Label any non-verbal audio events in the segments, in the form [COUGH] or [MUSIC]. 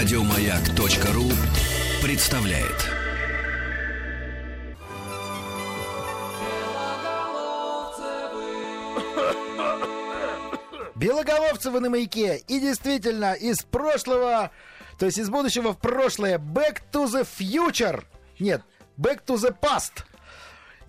Радиомаяк.ру представляет. Белоголовцевы на маяке. И действительно, из прошлого, то есть из будущего в прошлое. Back to the future. Нет, back to the past.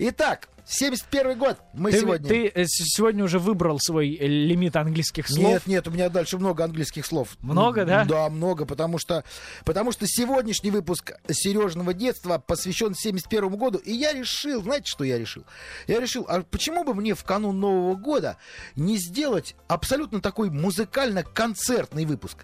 Итак, 71 год мы ты, сегодня. Ты э, сегодня уже выбрал свой э, лимит английских слов? Нет, нет, у меня дальше много английских слов. Много, да? Да, много, потому что, потому что сегодняшний выпуск Сережного детства посвящен 71 году, и я решил, знаете, что я решил? Я решил, а почему бы мне в канун Нового года не сделать абсолютно такой музыкально-концертный выпуск?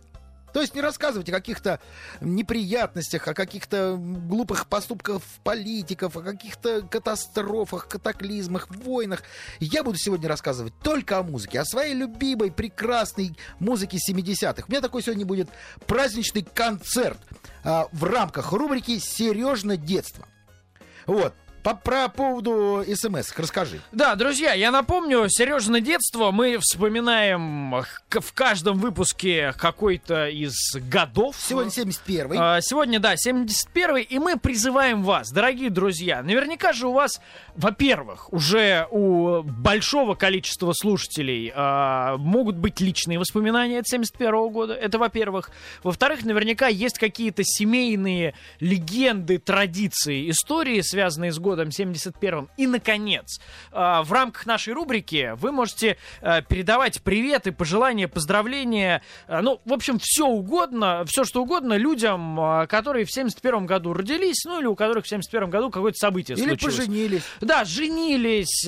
То есть не рассказывать о каких-то неприятностях, о каких-то глупых поступках политиков, о каких-то катастрофах, катаклизмах, войнах. Я буду сегодня рассказывать только о музыке, о своей любимой, прекрасной музыке 70-х. У меня такой сегодня будет праздничный концерт а, в рамках рубрики «Сережно детство». Вот. По, про поводу смс расскажи. Да, друзья, я напомню, Сережа детство мы вспоминаем в каждом выпуске какой-то из годов. Сегодня 71-й. А, сегодня, да, 71-й, и мы призываем вас, дорогие друзья, наверняка же у вас, во-первых, уже у большого количества слушателей а, могут быть личные воспоминания от 71 -го года, это во-первых. Во-вторых, наверняка есть какие-то семейные легенды, традиции, истории, связанные с годом годом 71-м. И, наконец, э, в рамках нашей рубрики вы можете э, передавать приветы, пожелания, поздравления, э, ну, в общем, все угодно, все что угодно людям, которые в 71-м году родились, ну, или у которых в 71-м году какое-то событие или случилось. Или поженились. Да, женились,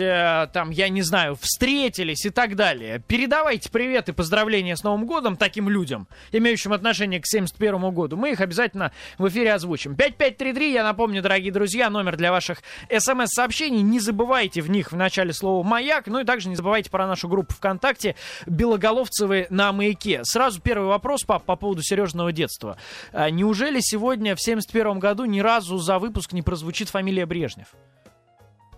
там, я не знаю, встретились и так далее. Передавайте приветы, поздравления с Новым годом таким людям, имеющим отношение к 71 году. Мы их обязательно в эфире озвучим. 5533, я напомню, дорогие друзья, номер для ваших смс-сообщений. Не забывайте в них в начале слова «Маяк». Ну и также не забывайте про нашу группу ВКонтакте «Белоголовцевы на маяке». Сразу первый вопрос, пап, по поводу Сережного детства. А, неужели сегодня, в 71 году, ни разу за выпуск не прозвучит фамилия Брежнев?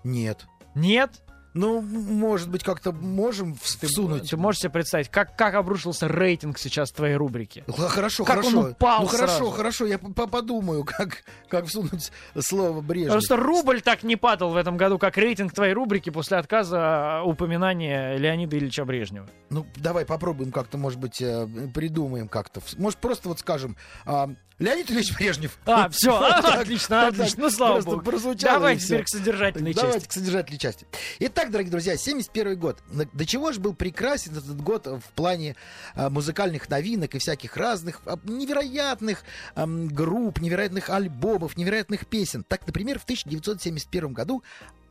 Нет. Нет? Ну, может быть, как-то можем всунуть. Ты, ты можешь себе представить, как, как обрушился рейтинг сейчас твоей рубрики? Хорошо, как хорошо. Он упал ну сразу. хорошо, хорошо, я подумаю, [LAUGHS] как, как всунуть слово Брежнев. Потому что рубль так не падал в этом году, как рейтинг твоей рубрики после отказа упоминания Леонида Ильича Брежнева. Ну, давай попробуем как-то, может быть, э, придумаем как-то. Может, просто вот скажем, а, Леонид Ильич Брежнев. А, все, [LAUGHS] отлично, отлично, ну слава богу. Давайте теперь к содержательной части. Давайте к содержательной части. Итак, дорогие друзья, 71 год. До чего же был прекрасен этот год в плане а, музыкальных новинок и всяких разных а, невероятных групп, невероятных альбомов, невероятных песен. Так, например, в 1971 году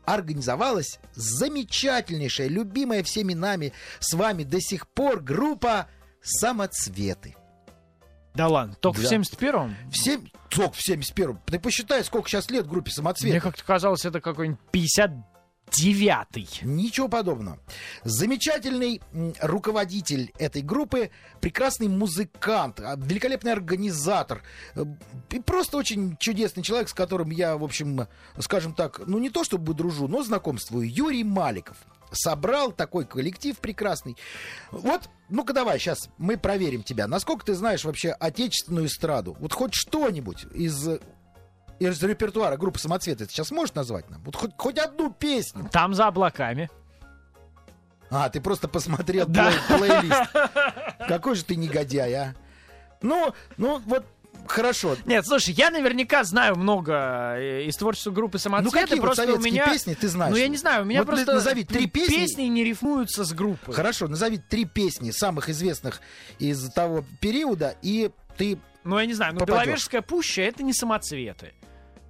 организовалась замечательнейшая, любимая всеми нами, с вами до сих пор группа «Самоцветы». Да ладно, только да. в 71-м? В 7... Только в 71-м. Ты посчитай, сколько сейчас лет группе «Самоцвет». Мне как-то казалось, это какой-нибудь 50 девятый. Ничего подобного. Замечательный руководитель этой группы, прекрасный музыкант, а, великолепный организатор. Э, и просто очень чудесный человек, с которым я, в общем, скажем так, ну не то чтобы дружу, но знакомствую. Юрий Маликов собрал такой коллектив прекрасный. Вот, ну-ка давай, сейчас мы проверим тебя. Насколько ты знаешь вообще отечественную эстраду? Вот хоть что-нибудь из из репертуара группы «Самоцветы» ты сейчас можешь назвать нам? Вот хоть, хоть одну песню. Там за облаками. А, ты просто посмотрел да. плей- плейлист. Какой же ты негодяй, а? Ну, ну вот Хорошо. Нет, слушай, я наверняка знаю много э, из творчества группы Самоцветы. Ну какие просто вот у меня... песни ты знаешь? Ну я не знаю, у меня вот просто назови три песни. Песни не рифмуются с группой. Хорошо, назови три песни самых известных из того периода, и ты Ну я не знаю, ну попадешь. Беловежская пуща это не Самоцветы.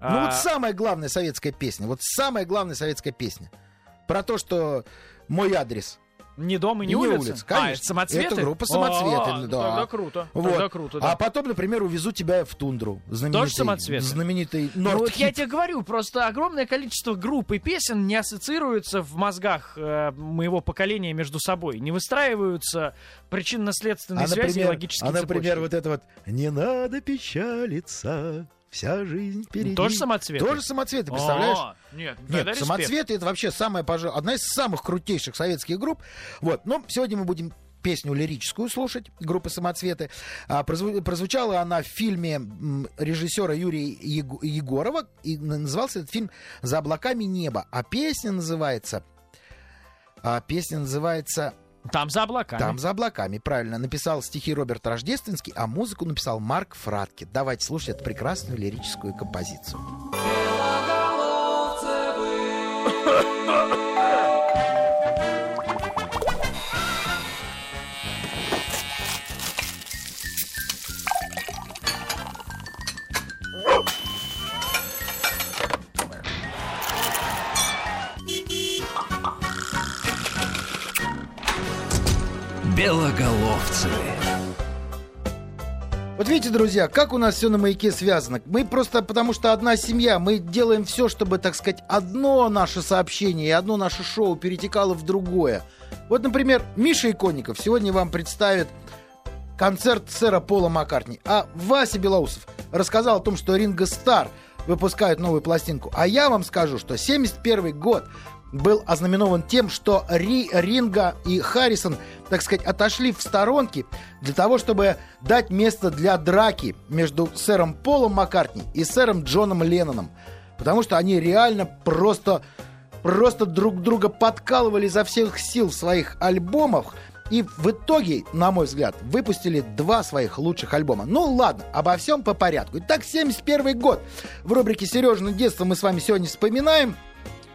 Ну а... вот самая главная советская песня, вот самая главная советская песня про то, что мой адрес не дом и не, и улица? улица. Конечно. А, это самоцветы? Это группа самоцветы, А, да. Тогда круто. Вот. Тогда круто, да. А потом, например, увезу тебя в тундру. Знаменитый, Тоже самоцветы? Знаменитый Ну, вот я тебе говорю, просто огромное количество групп и песен не ассоциируются в мозгах э, моего поколения между собой. Не выстраиваются причинно-следственные а, связи и например, логические а, например, цепочки. вот это вот «Не надо печалиться, вся жизнь впереди». Тоже самоцветы? Тоже самоцветы, представляешь? А, нет, Нет, самоцветы это вообще самая, пожалуй, одна из самых крутейших советских групп. Вот, но сегодня мы будем песню лирическую слушать группы «Самоцветы». А, прозву- прозвучала она в фильме режиссера Юрия Его- Егорова, и назывался этот фильм «За облаками неба». А песня называется... А песня называется Там за облаками. «Там за облаками». Правильно. Написал стихи Роберт Рождественский, а музыку написал Марк Фратке. Давайте слушать эту прекрасную лирическую композицию. Видите, друзья, как у нас все на маяке связано. Мы просто, потому что одна семья, мы делаем все, чтобы, так сказать, одно наше сообщение и одно наше шоу перетекало в другое. Вот, например, Миша Иконников сегодня вам представит концерт сэра Пола Маккартни. А Вася Белоусов рассказал о том, что Ринго Стар выпускает новую пластинку. А я вам скажу, что 71 год был ознаменован тем, что Ри, Ринга и Харрисон, так сказать, отошли в сторонки для того, чтобы дать место для драки между сэром Полом Маккартни и сэром Джоном Ленноном. Потому что они реально просто, просто друг друга подкалывали изо всех сил в своих альбомах. И в итоге, на мой взгляд, выпустили два своих лучших альбома. Ну ладно, обо всем по порядку. Итак, 71 год. В рубрике «Сережина детство» мы с вами сегодня вспоминаем.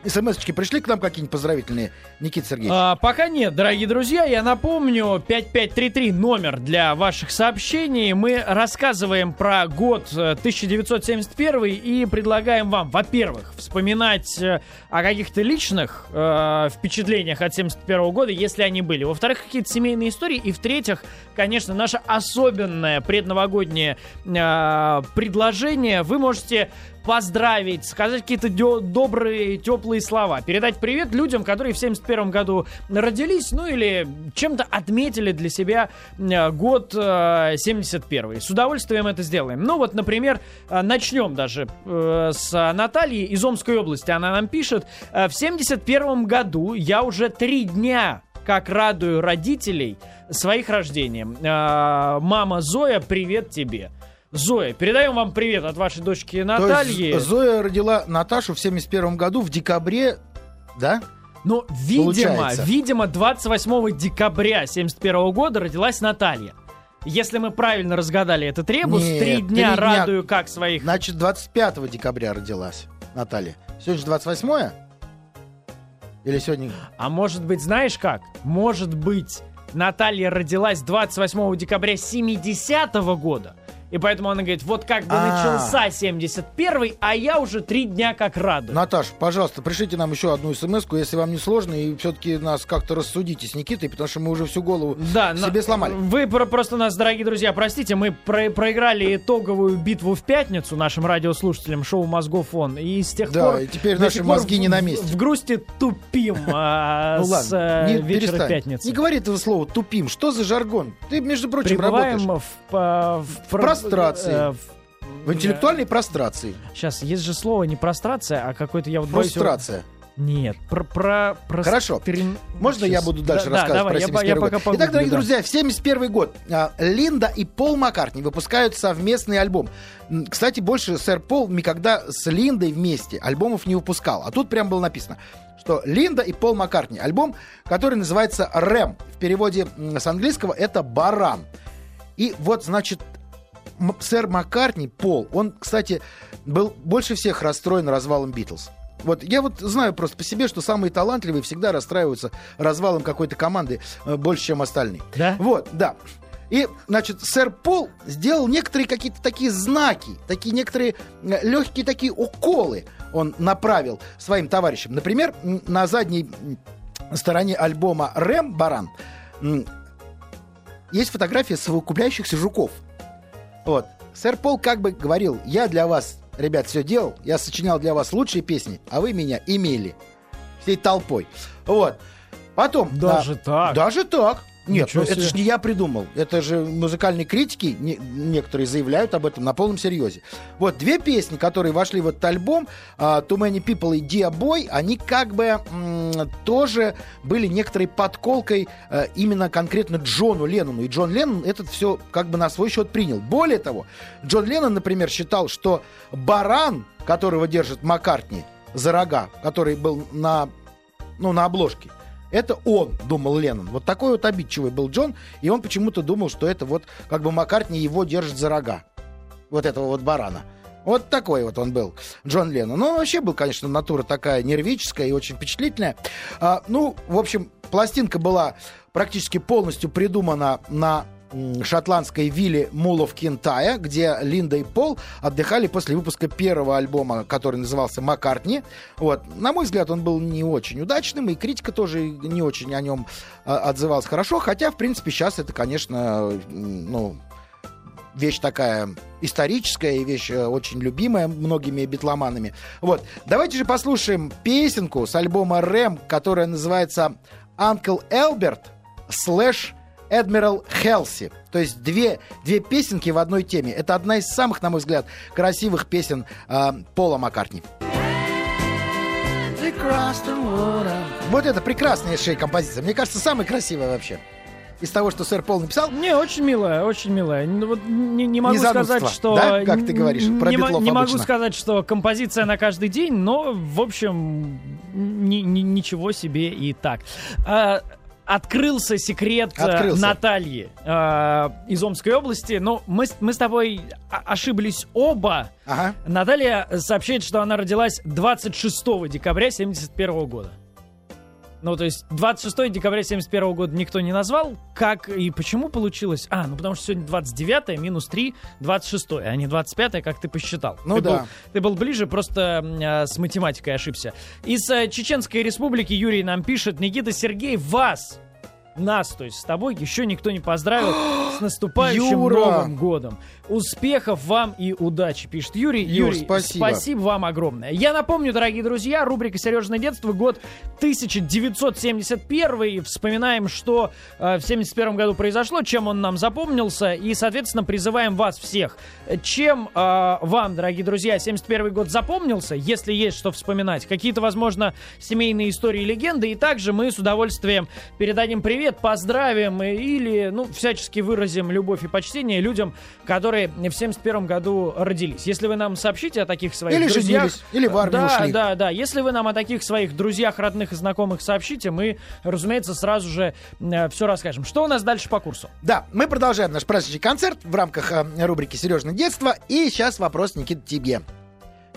СМС-очки пришли к нам какие-нибудь поздравительные, Никита Сергеевич? А, пока нет, дорогие друзья. Я напомню, 5533 номер для ваших сообщений. Мы рассказываем про год э, 1971 и предлагаем вам, во-первых, вспоминать э, о каких-то личных э, впечатлениях от 71 года, если они были. Во-вторых, какие-то семейные истории. И в-третьих, конечно, наше особенное предновогоднее э, предложение. Вы можете поздравить, сказать какие-то добрые, теплые слова, передать привет людям, которые в 71 году родились, ну или чем-то отметили для себя э, год э, 71. С удовольствием это сделаем. Ну вот, например, э, начнем даже э, с Натальи из Омской области. Она нам пишет, э, в 71 году я уже три дня как радую родителей своих рождением. Э, Мама Зоя, привет тебе. Зоя, передаем вам привет от вашей дочки То Натальи. есть Зоя родила Наташу в 71 году в декабре, да? Но, видимо, Получается. видимо, 28 декабря 71 года родилась Наталья. Если мы правильно разгадали этот ребус, Нет, три дня дня. радую как своих... Значит, 25 декабря родилась Наталья. Сегодня же 28 Или сегодня... А может быть, знаешь как? Может быть, Наталья родилась 28 декабря 70 года. И поэтому она говорит, вот как бы А. начался 71 а я уже три дня как радую. Наташ, пожалуйста, пришлите нам еще одну смс если вам не сложно, и все-таки нас как-то рассудите с Никитой, потому что мы уже всю голову Да, себе сломали. Вы про- просто нас, дорогие друзья, простите, мы про- проиграли итоговую битву в пятницу нашим радиослушателям шоу «Мозгов он». И с тех Да, пор... и теперь наши мозги в- не на месте. В, грусти тупим а, [LAUGHS] Ну с ладно, не вечера перестань. пятницы. Не говори этого слова тупим. Что за жаргон? Ты, между прочим, Пребываем работаешь в, в, прострации. э, в- интеллектуальной прострации. Сейчас, есть же слово не прострация, а какой-то я вот боюсь его- Фрустрация. Нет, про... про, про Хорошо. стрин- Можно я Щас. буду дальше Да, рассказывать давай, про я, 71 по- я год? пока Итак, погуглю, дорогие да. друзья, в 71 год а, Линда и Пол Маккартни выпускают совместный альбом. Кстати, больше сэр Пол никогда с Линдой вместе альбомов не выпускал. А тут прям было написано, что Линда и Пол Маккартни. Альбом, который называется «Рэм». В переводе с английского это «Баран». И вот, значит, сэр Маккартни, Пол, он, кстати, был больше всех расстроен развалом Битлз. Вот я вот знаю просто по себе, что самые талантливые всегда расстраиваются развалом какой-то команды э, больше, чем остальные. Да? Вот, да. И, значит, сэр Пол сделал некоторые какие-то такие знаки, такие некоторые э, легкие такие уколы он направил своим товарищам. Например, на задней стороне альбома «Рэм Баран» есть фотография совокупляющихся жуков. Вот. Сэр Пол как бы говорил, я для вас, ребят, все делал, я сочинял для вас лучшие песни, а вы меня имели всей толпой. Вот. Потом... Даже а, так? Даже так. Нет, Ничего ну, это же не я придумал. Это же музыкальные критики, не- некоторые заявляют об этом на полном серьезе. Вот две песни, которые вошли в этот альбом, а, Too Many People и Dear Boy, они как бы м, тоже были некоторой подколкой э, именно конкретно Джону Леннону. И Джон Леннон этот все как бы на свой счет принял. Более того, Джон Леннон, например, считал, что баран, которого держит Маккартни за рога, который был на, ну, на обложке, это он, думал Леннон. Вот такой вот обидчивый был Джон, и он почему-то думал, что это вот как бы Маккартни его держит за рога. Вот этого вот барана. Вот такой вот он был, Джон Леннон. Ну, вообще был, конечно, натура такая нервическая и очень впечатлительная. А, ну, в общем, пластинка была практически полностью придумана на шотландской вилле Мулов Кентая, где Линда и Пол отдыхали после выпуска первого альбома, который назывался «Маккартни». Вот. На мой взгляд, он был не очень удачным, и критика тоже не очень о нем а, отзывалась хорошо, хотя, в принципе, сейчас это, конечно, ну, вещь такая историческая и вещь э, очень любимая многими битломанами. Вот. Давайте же послушаем песенку с альбома Рэм, которая называется «Uncle Элберт» слэш Admiral Хелси. То есть две, две песенки в одной теме. Это одна из самых, на мой взгляд, красивых песен э, Пола Маккартни. Вот это прекраснейшая композиция. Мне кажется, самая красивая вообще. Из того, что сэр Пол написал. Не, очень милая, очень милая. Ну, вот не, не могу сказать, что... да? Как ты говоришь, про не, не могу сказать, что композиция на каждый день, но, в общем, ни- ни- ничего себе и так. А, Открылся секрет э, Открылся. Натальи э, из Омской области. Но мы, с- мы с тобой ошиблись оба. Ага. Наталья сообщает, что она родилась 26 декабря 71 года. Ну, то есть 26 декабря 71 года никто не назвал. Как и почему получилось? А, ну потому что сегодня 29 минус 3, 26 а не 25 как ты посчитал. Ну ты да. Был, ты был ближе, просто а, с математикой ошибся. Из э, Чеченской Республики Юрий нам пишет, Никита Сергей, вас, нас, то есть с тобой, еще никто не поздравил [GASPS] с наступающим Юра! Новым годом. Успехов вам и удачи, пишет Юрий. Юр, Юрий, спасибо. спасибо вам огромное. Я напомню, дорогие друзья, рубрика «Сережное детство», год 1971. Вспоминаем, что э, в 71 году произошло, чем он нам запомнился, и, соответственно, призываем вас всех. Чем э, вам, дорогие друзья, 71 год запомнился, если есть что вспоминать? Какие-то, возможно, семейные истории и легенды, и также мы с удовольствием передадим привет, поздравим э, или, ну, всячески выразим любовь и почтение людям, которые в 71 году родились. Если вы нам сообщите о таких своих Или друзьях... женились, или в армию да, ушли. Да, да, Если вы нам о таких своих друзьях, родных и знакомых сообщите, мы, разумеется, сразу же все расскажем. Что у нас дальше по курсу? Да, мы продолжаем наш праздничный концерт в рамках э, рубрики «Сережное детство». И сейчас вопрос, Никита, тебе.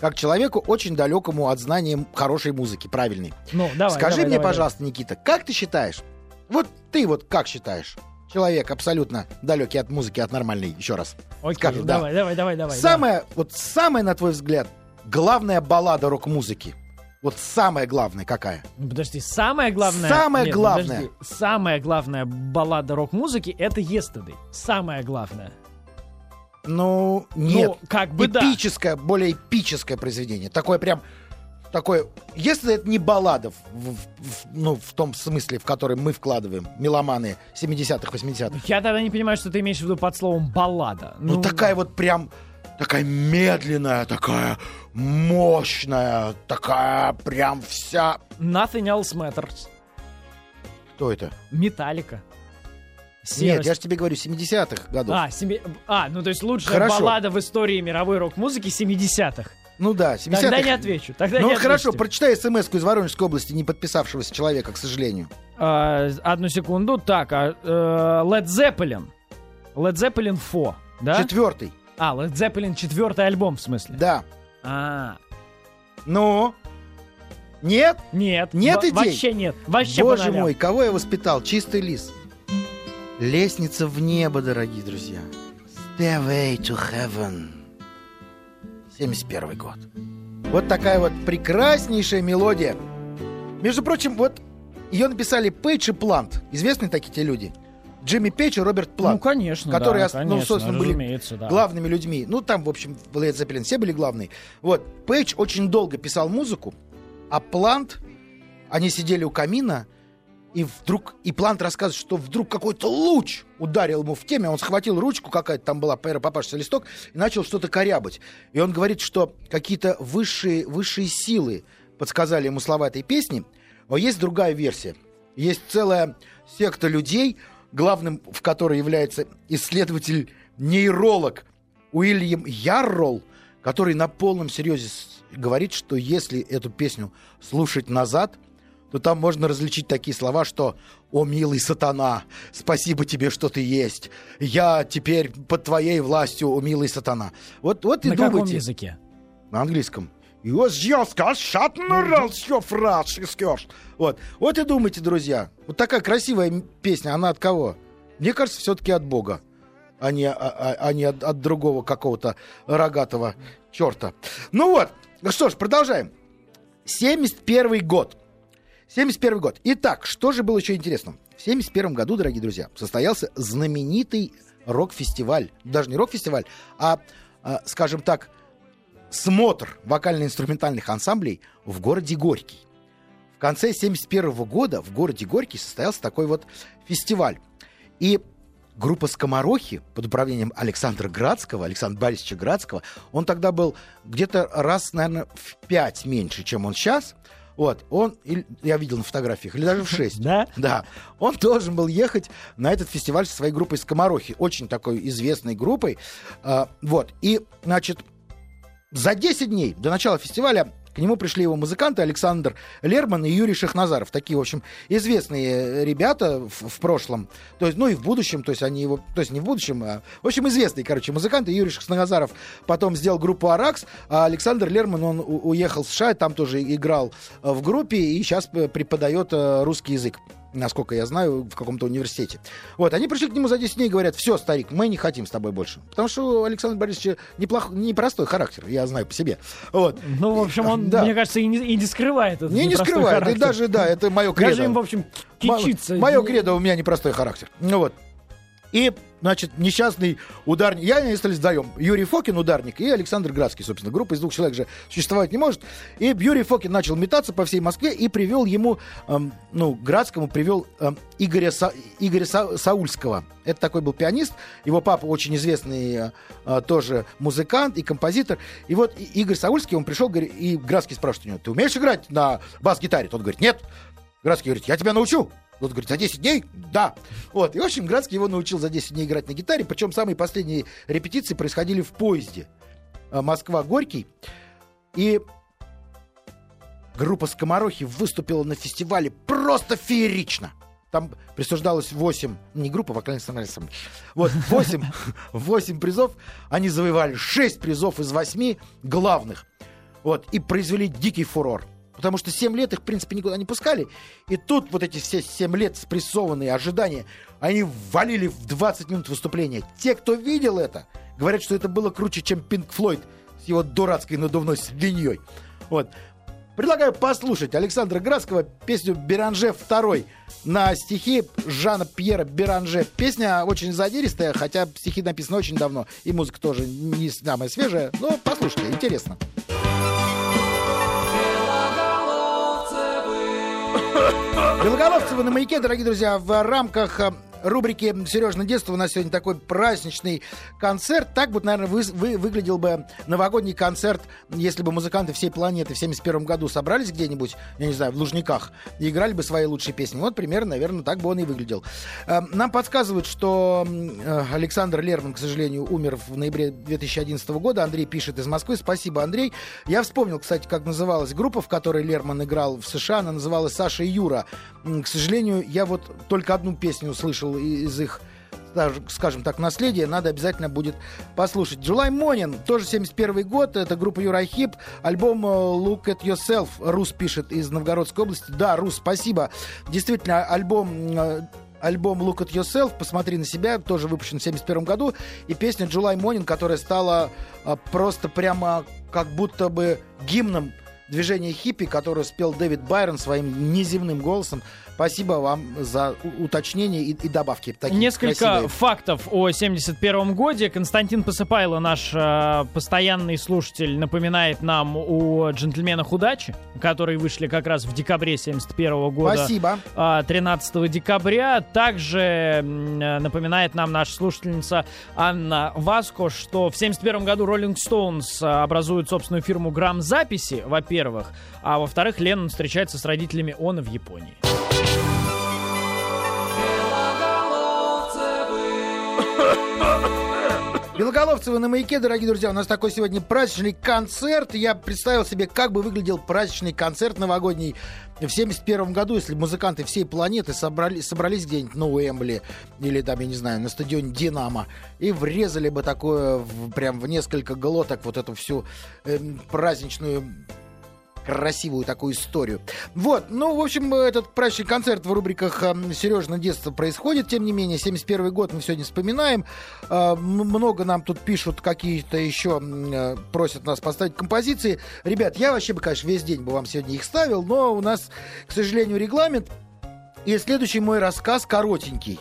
Как человеку очень далекому от знания хорошей музыки, правильной. Ну, давай. Скажи давай, мне, давай, пожалуйста, Никита, как ты считаешь? Вот ты вот как считаешь? Человек абсолютно далекий от музыки, от нормальной, еще раз. давай. Окей, скажу, да. давай, давай, давай, давай. самая, вот самая, на твой взгляд, главная баллада рок-музыки. Вот самая главная какая? да. Ну, Подожди, самое главное... Самое Нет, главное. подожди. Самая главная баллада рок-музыки — это Yesterday. Самое главное. Ну, нет. Ну, как бы да. эпическое, более эпическое произведение. Такое прям такое, если это не баллада, в, в- в- ну, в том смысле, в который мы вкладываем, меломаны 70-х, 80-х, Я тогда не понимаю, что ты имеешь в виду под словом баллада. ну, такая вот прям, такая медленная, такая мощная, такая прям вся... Nothing else matters. Кто это? Металлика. Нет, я же тебе говорю, 70-х годов. А, семи- а, ну то есть лучшая Хорошо. баллада в истории мировой рок-музыки 70-х. Ну да, 70-х. Тогда не отвечу. Тогда Ну не хорошо, отвечу тебе. прочитай смс из Воронежской области, не подписавшегося человека, к сожалению. А, одну секунду. Так, а, э, Led Zeppelin. Led Zeppelin 4, да? Четвертый. А, Led Zeppelin четвертый альбом, в смысле? Да. А, Ну? Нет? нет. Нет идей? Вообще нет. Вообще Боже нолям. мой, кого я воспитал? Чистый лис. Лестница в небо, дорогие друзья. Stairway to Heaven. 71 год. Вот такая вот прекраснейшая мелодия. Между прочим, вот ее написали Пейдж и Плант. Известные такие те люди. Джимми Пейдж и Роберт Плант. Ну, конечно, которые, да, ну, конечно, собственно, были да. главными людьми. Ну, там, в общем, в Led Zeppelin все были главные. Вот, Пейдж очень долго писал музыку, а Плант, они сидели у камина, и вдруг, и Плант рассказывает, что вдруг какой-то луч ударил ему в теме, он схватил ручку какая-то, там была попавшийся листок, и начал что-то корябать. И он говорит, что какие-то высшие, высшие силы подсказали ему слова этой песни, но есть другая версия. Есть целая секта людей, главным в которой является исследователь-нейролог Уильям Ярролл, который на полном серьезе говорит, что если эту песню слушать назад – то там можно различить такие слова, что «О, милый сатана, спасибо тебе, что ты есть. Я теперь под твоей властью, о, милый сатана». Вот, вот и На думайте. каком языке? На английском. Вот. вот и думайте, друзья. Вот такая красивая песня, она от кого? Мне кажется, все-таки от Бога, а не, а, а- а не от, от другого какого-то рогатого черта. Ну вот, ну что ж, продолжаем. 71 год. 71 год. Итак, что же было еще интересно? В 71 году, дорогие друзья, состоялся знаменитый рок-фестиваль. Даже не рок-фестиваль, а, а, скажем так, смотр вокально-инструментальных ансамблей в городе Горький. В конце 71 года в городе Горький состоялся такой вот фестиваль. И группа «Скоморохи» под управлением Александра Градского, Александра Борисовича Градского, он тогда был где-то раз, наверное, в пять меньше, чем он сейчас. Вот, он, я видел на фотографиях, или даже в шесть. [LAUGHS] Да? Да, он должен был ехать на этот фестиваль со своей группой «Скоморохи», очень такой известной группой. А, вот, и, значит, за 10 дней до начала фестиваля к нему пришли его музыканты Александр Лерман и Юрий Шахназаров. Такие, в общем, известные ребята в, в прошлом, то есть, ну и в будущем, то есть они его, то есть не в будущем, а, в общем, известные, короче, музыканты. Юрий Шахназаров потом сделал группу «Аракс», а Александр Лерман, он уехал в США, там тоже играл э, в группе и сейчас преподает э, русский язык насколько я знаю, в каком-то университете. Вот, они пришли к нему за 10 дней и говорят, все, старик, мы не хотим с тобой больше. Потому что у Александра Борисовича неплох... непростой характер, я знаю по себе. Вот. Ну, в общем, он, [LAUGHS] Да. мне кажется, и не, и не скрывает этот Не, не скрывает. И характер. даже, да, это мое кредо. Даже им, в общем, кичиться. Мое кредо, у меня непростой характер. Ну вот. И, значит, несчастный ударник. Я не остались вдвоем. Юрий Фокин, ударник, и Александр Градский, собственно. Группа из двух человек же существовать не может. И Юрий Фокин начал метаться по всей Москве и привел ему, эм, ну, Градскому привел эм, Игоря, Са- Игоря Са- Саульского. Это такой был пианист. Его папа очень известный э, э, тоже музыкант и композитор. И вот Игорь Саульский, он пришел, и Градский спрашивает у него, ты умеешь играть на бас-гитаре? Тот говорит, нет. Градский говорит, я тебя научу. Тот говорит, за 10 дней? Да. Вот. И, в общем, Градский его научил за 10 дней играть на гитаре. Причем самые последние репетиции происходили в поезде. А, Москва-Горький. И группа «Скоморохи» выступила на фестивале просто феерично. Там присуждалось 8, не группа, вокальный ансамбль. Вот, 8, 8 призов. Они завоевали 6 призов из 8 главных. Вот, и произвели дикий фурор. Потому что 7 лет их, в принципе, никуда не пускали. И тут вот эти все 7 лет спрессованные ожидания, они валили в 20 минут выступления. Те, кто видел это, говорят, что это было круче, чем Пинк Флойд с его дурацкой надувной свиньей. Вот. Предлагаю послушать Александра Градского песню «Беранже 2» на стихи Жана Пьера Беранже. Песня очень задиристая, хотя стихи написаны очень давно, и музыка тоже не самая свежая, но послушайте, интересно. Белоголовцева на маяке, дорогие друзья, в рамках рубрики «Сережное детство» у нас сегодня такой праздничный концерт. Так вот, наверное, вы, вы- выглядел бы новогодний концерт, если бы музыканты всей планеты в 71 году собрались где-нибудь, я не знаю, в Лужниках, и играли бы свои лучшие песни. Вот примерно, наверное, так бы он и выглядел. Э, Нам подсказывают, что э, Александр Лерман, к сожалению, умер в ноябре 2011 года. Андрей пишет из Москвы. Спасибо, Андрей. Я вспомнил, кстати, как называлась группа, в которой Лерман играл в США. Она называлась «Саша и Юра». К сожалению, я вот только одну песню услышал и- из их скаж- скажем так, наследие, надо обязательно будет послушать. Джулай Монин, тоже 71 год, это группа Юрахип, альбом э, Look at Yourself, Рус пишет из Новгородской области. Да, Рус, спасибо. Действительно, альбом э, Альбом Look at Yourself, посмотри на себя, тоже выпущен в 71 году. И песня Джулай Монин, которая стала э, просто прямо как будто бы гимном движение хиппи, которое спел Дэвид Байрон своим неземным голосом. Спасибо вам за уточнение и, и добавки. Такие Несколько красивые. фактов о 71 годе. Константин Посыпайло, наш э, постоянный слушатель, напоминает нам о джентльменах удачи, которые вышли как раз в декабре 71 года. Спасибо. а, 13 декабря. Также э, напоминает нам наша слушательница Анна Васко, что в 71 году Rolling Stones образуют собственную фирму грамзаписи, во-первых, а во-вторых, Леннон встречается с родителями Она в Японии. Белоголовцевы на маяке, дорогие друзья, у нас такой сегодня праздничный концерт. Я представил себе, как бы выглядел праздничный концерт новогодний в 71 году, если музыканты всей планеты собрали, собрались где-нибудь на Уэмбли или там, я не знаю, на стадионе Динамо и врезали бы такое в- прям в несколько глоток вот эту всю эм, праздничную красивую такую историю. Вот, ну, в общем, этот праздничный концерт в рубриках эм, «Сережа детство» происходит, тем не менее, 71 год мы сегодня вспоминаем. Э, много нам тут пишут какие-то еще, э, просят нас поставить композиции. Ребят, я вообще бы, конечно, весь день бы вам сегодня их ставил, но у нас, к сожалению, регламент. И следующий мой рассказ коротенький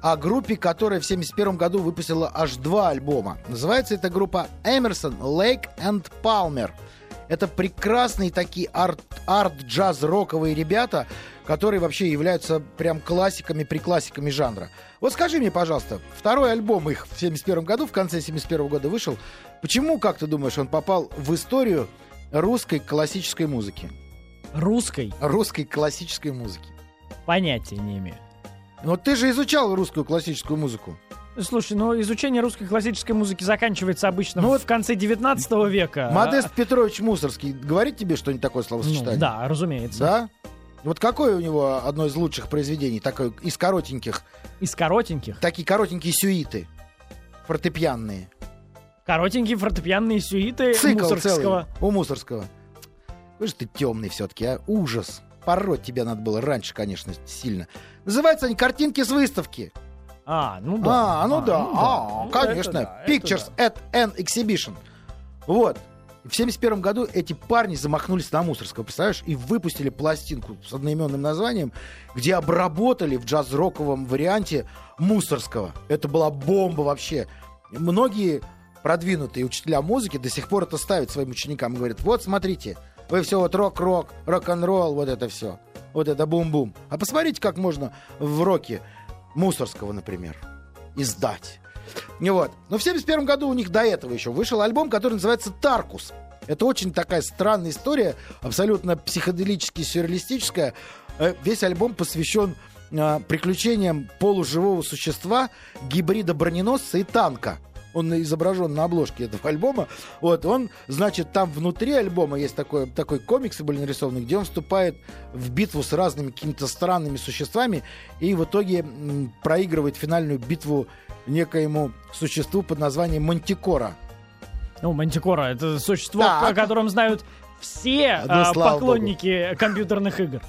о группе, которая в 71 году выпустила аж два альбома. Называется эта группа Emerson, Lake and Palmer. Это прекрасные такие арт, арт-джаз-роковые ребята, которые вообще являются прям классиками, приклассиками жанра. Вот скажи мне, пожалуйста, второй альбом их в 71 году, в конце 71 года вышел. Почему, как ты думаешь, он попал в историю русской классической музыки? Русской Русской классической музыки. понятия не имею. Но ты же изучал русскую классическую музыку. Слушай, ну изучение русской классической музыки заканчивается обычно Ну в вот конце 19 века. Модест Петрович Мусорский говорит тебе что-нибудь такое Ну, словосочетание? да, разумеется. Да? Вот какое у него одно из лучших произведений, такое из коротеньких, Из коротеньких. такие коротенькие сюиты, фортепианные. Коротенькие фортепианные сюиты Цикл Мусоргского. целый у Мусорского. Вы же ты темный все-таки, а? Ужас. Пороть тебя надо было раньше, конечно, сильно. Называются они «Картинки с выставки». А, ну да. А, ну да, а, Ну, конечно. это да, это Pictures да. at an Exhibition. Вот. В 71 году эти парни замахнулись на Мусорского, представляешь, и выпустили пластинку с одноименным названием, где обработали в джаз-роковом варианте Мусорского. Это была бомба вообще. Многие продвинутые учителя музыки до сих пор это ставят своим ученикам и говорят, вот смотрите, вы все вот рок-рок, рок-н-ролл, вот это все, вот это бум-бум. А посмотрите, как можно в роке Мусорского, например, издать. И вот. Но в 71 году у них до этого еще вышел альбом, который называется «Таркус». Это очень такая странная история, абсолютно психоделически сюрреалистическая. Э, Весь альбом посвящен э, приключениям полуживого существа, гибрида броненосца и танка. Он изображен на обложке этого альбома. Вот, он, значит, там внутри альбома есть такой, такой комикс были нарисованы, где он вступает в битву с разными какими-то странными существами и в итоге м, проигрывает финальную битву некоему существу под названием Мантикора. Ну, Мантикора, это существо, Так. о котором знают все Ну, а, поклонники компьютерных игр.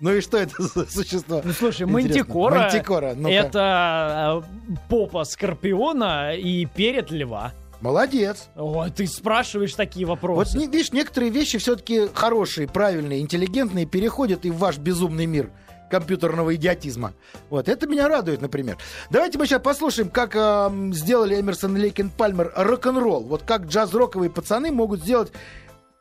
Ну и что это [LAUGHS] за существо? Ну, слушай, Интересно. Мантикора, Мантикора, ну-ка. это а, попа скорпиона и перед льва. Молодец. Ой, ты спрашиваешь такие Вот, вопросы. не- видишь, некоторые вещи все-таки хорошие, правильные, интеллигентные переходят и в ваш безумный мир компьютерного идиотизма. Вот, это меня радует, например. Давайте мы сейчас послушаем, как эм, сделали Эмерсон, Лейкен, Пальмер рок-н-ролл. Вот как джаз-роковые пацаны могут сделать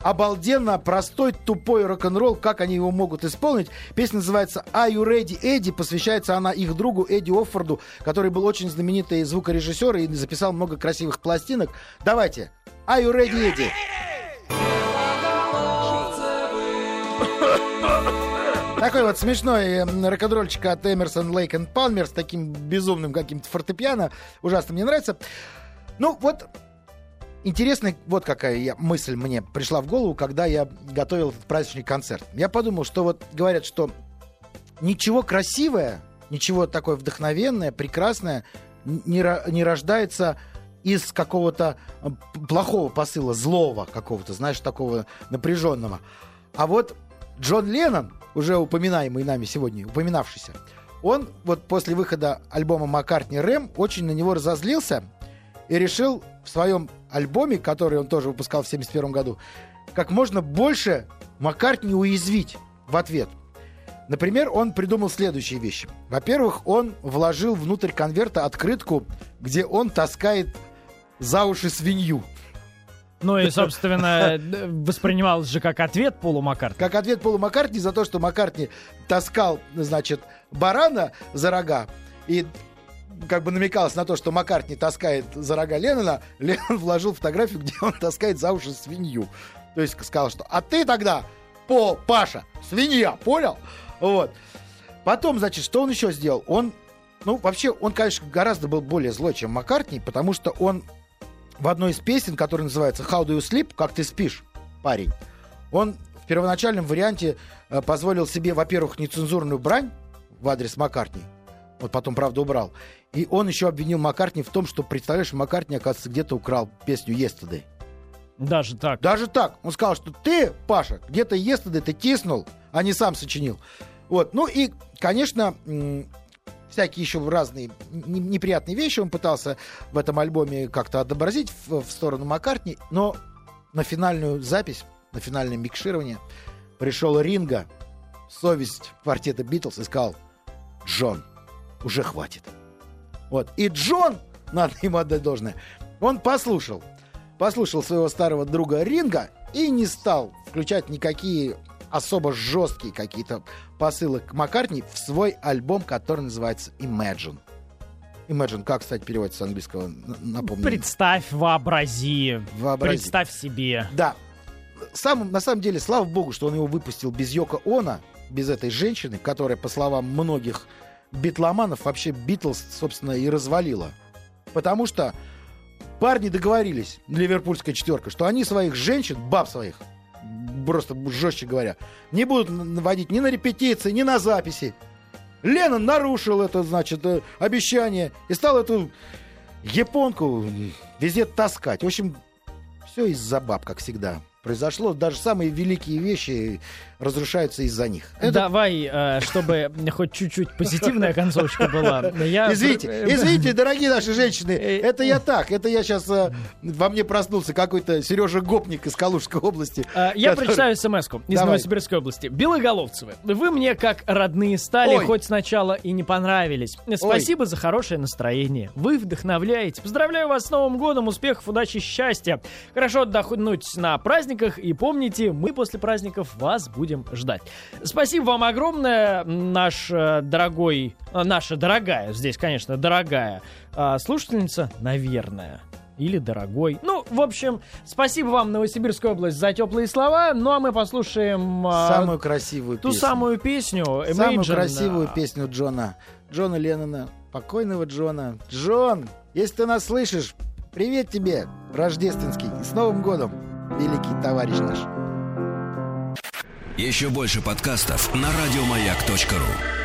обалденно простой, тупой рок-н-ролл, как они его могут исполнить. Песня называется «Are you ready, Эдди?» Посвящается она их другу Эдди Оффорду, который был очень знаменитый звукорежиссер и записал много красивых пластинок. Давайте. «Are you ready, Эдди?» Такой вот смешной рок-н-ролльчик от Эмерсон, Лейк и Палмер с таким безумным каким-то фортепиано. Ужасно мне нравится. Ну, вот интересная вот какая я, мысль мне пришла в голову, когда я готовил этот праздничный концерт. Я подумал, что вот говорят, что ничего красивое, ничего такое вдохновенное, прекрасное не, не рождается из какого-то э, плохого посыла, злого какого-то, знаешь, такого напряженного. А вот Джон Леннон, уже упоминаемый нами сегодня, упоминавшийся, он вот после выхода альбома Маккартни Рэм очень на него разозлился и решил в своем альбоме, который он тоже выпускал в 1971 году, как можно больше Маккартни уязвить в ответ. Например, он придумал следующие вещи. Во-первых, он вложил внутрь конверта открытку, где он таскает за уши свинью. Ну и, собственно, [LAUGHS] воспринималось же как ответ Полу Маккартни. Как ответ Полу Маккартни за то, что Маккартни таскал, значит, барана за рога и как бы намекалось на то, что Маккартни таскает за рога Леннона, [LAUGHS] Леннон вложил фотографию, где он таскает за уши свинью. То есть сказал, что «А ты тогда, Пол, Паша, свинья, понял?» Вот. Потом, значит, что он еще сделал? Он, ну, вообще, он, конечно, гораздо был более злой, чем Маккартни, потому что он в одной из песен, которая называется «How do you sleep?» «Как ты спишь, парень?» Он в первоначальном варианте э, позволил себе, во-первых, нецензурную брань в адрес Маккартни. Вот потом, правда, убрал. И он еще обвинил Маккартни в том, что, представляешь, Маккартни, оказывается, где-то украл песню «Yesterday». Даже так. Даже так. Он сказал, что ты, Паша, где-то «Yesterday» ты тиснул, а не сам сочинил. Вот. Ну и, конечно, всякие еще разные неприятные вещи он пытался в этом альбоме как-то отобразить в, в сторону Маккартни, но на финальную запись, на финальное микширование пришел Ринга, совесть квартета Битлз, и сказал, Джон, уже хватит. Вот. И Джон, [LAUGHS] надо ему отдать должное, он послушал, послушал своего старого друга Ринга и не стал включать никакие особо жесткие какие-то посылы к Маккартни в свой альбом, который называется Imagine. Imagine, как, кстати, переводится с английского, напомню. Представь, вообрази, Вообрази. представь себе. Да. Сам, на самом деле, слава богу, что он его выпустил без Йока Она, без этой женщины, которая, по словам многих битломанов, вообще Битлз, собственно, и развалила. Потому что парни договорились, ливерпульская четверка, что они своих женщин, баб своих, просто жестче говоря, не будут наводить ни на репетиции, ни на записи. Леннон нарушил это, значит, э, обещание и стал эту японку везде таскать. В общем, все из-за баб, как всегда. Произошло. Даже самые великие вещи разрушаются из-за них. Это- Давай, э, чтобы хоть чуть-чуть позитивная концовочка была. [LAUGHS] Я... Извините, э, извините, дорогие наши женщины, Э, это я так, это я сейчас во мне проснулся какой-то Сережа Гопник из Калужской области. Я который- прочитаю смс-ку из Давай. Новосибирской области. Белоголовцевы, вы мне как родные стали, Ой. хоть сначала и не понравились. Спасибо за хорошее настроение. Вы вдохновляете. Поздравляю вас с Новым годом, успехов, удачи, счастья. Хорошо отдохнуть на праздниках. И помните, мы после праздников вас будем ждать. Спасибо вам огромное, наш э, дорогой, э, наша дорогая, здесь, конечно, дорогая э, слушательница, наверное. Или дорогой. Ну, в общем, спасибо вам, Новосибирская область, за теплые слова. Ну, а мы послушаем Самую красивую ту песню. самую песню. Самую Imagine. красивую песню Джона. Джона Леннона. Покойного Джона. Джон, если ты нас слышишь, привет тебе, рождественский. И с Новым годом, великий товарищ наш. Еще больше подкастов на радиомаяк.ру.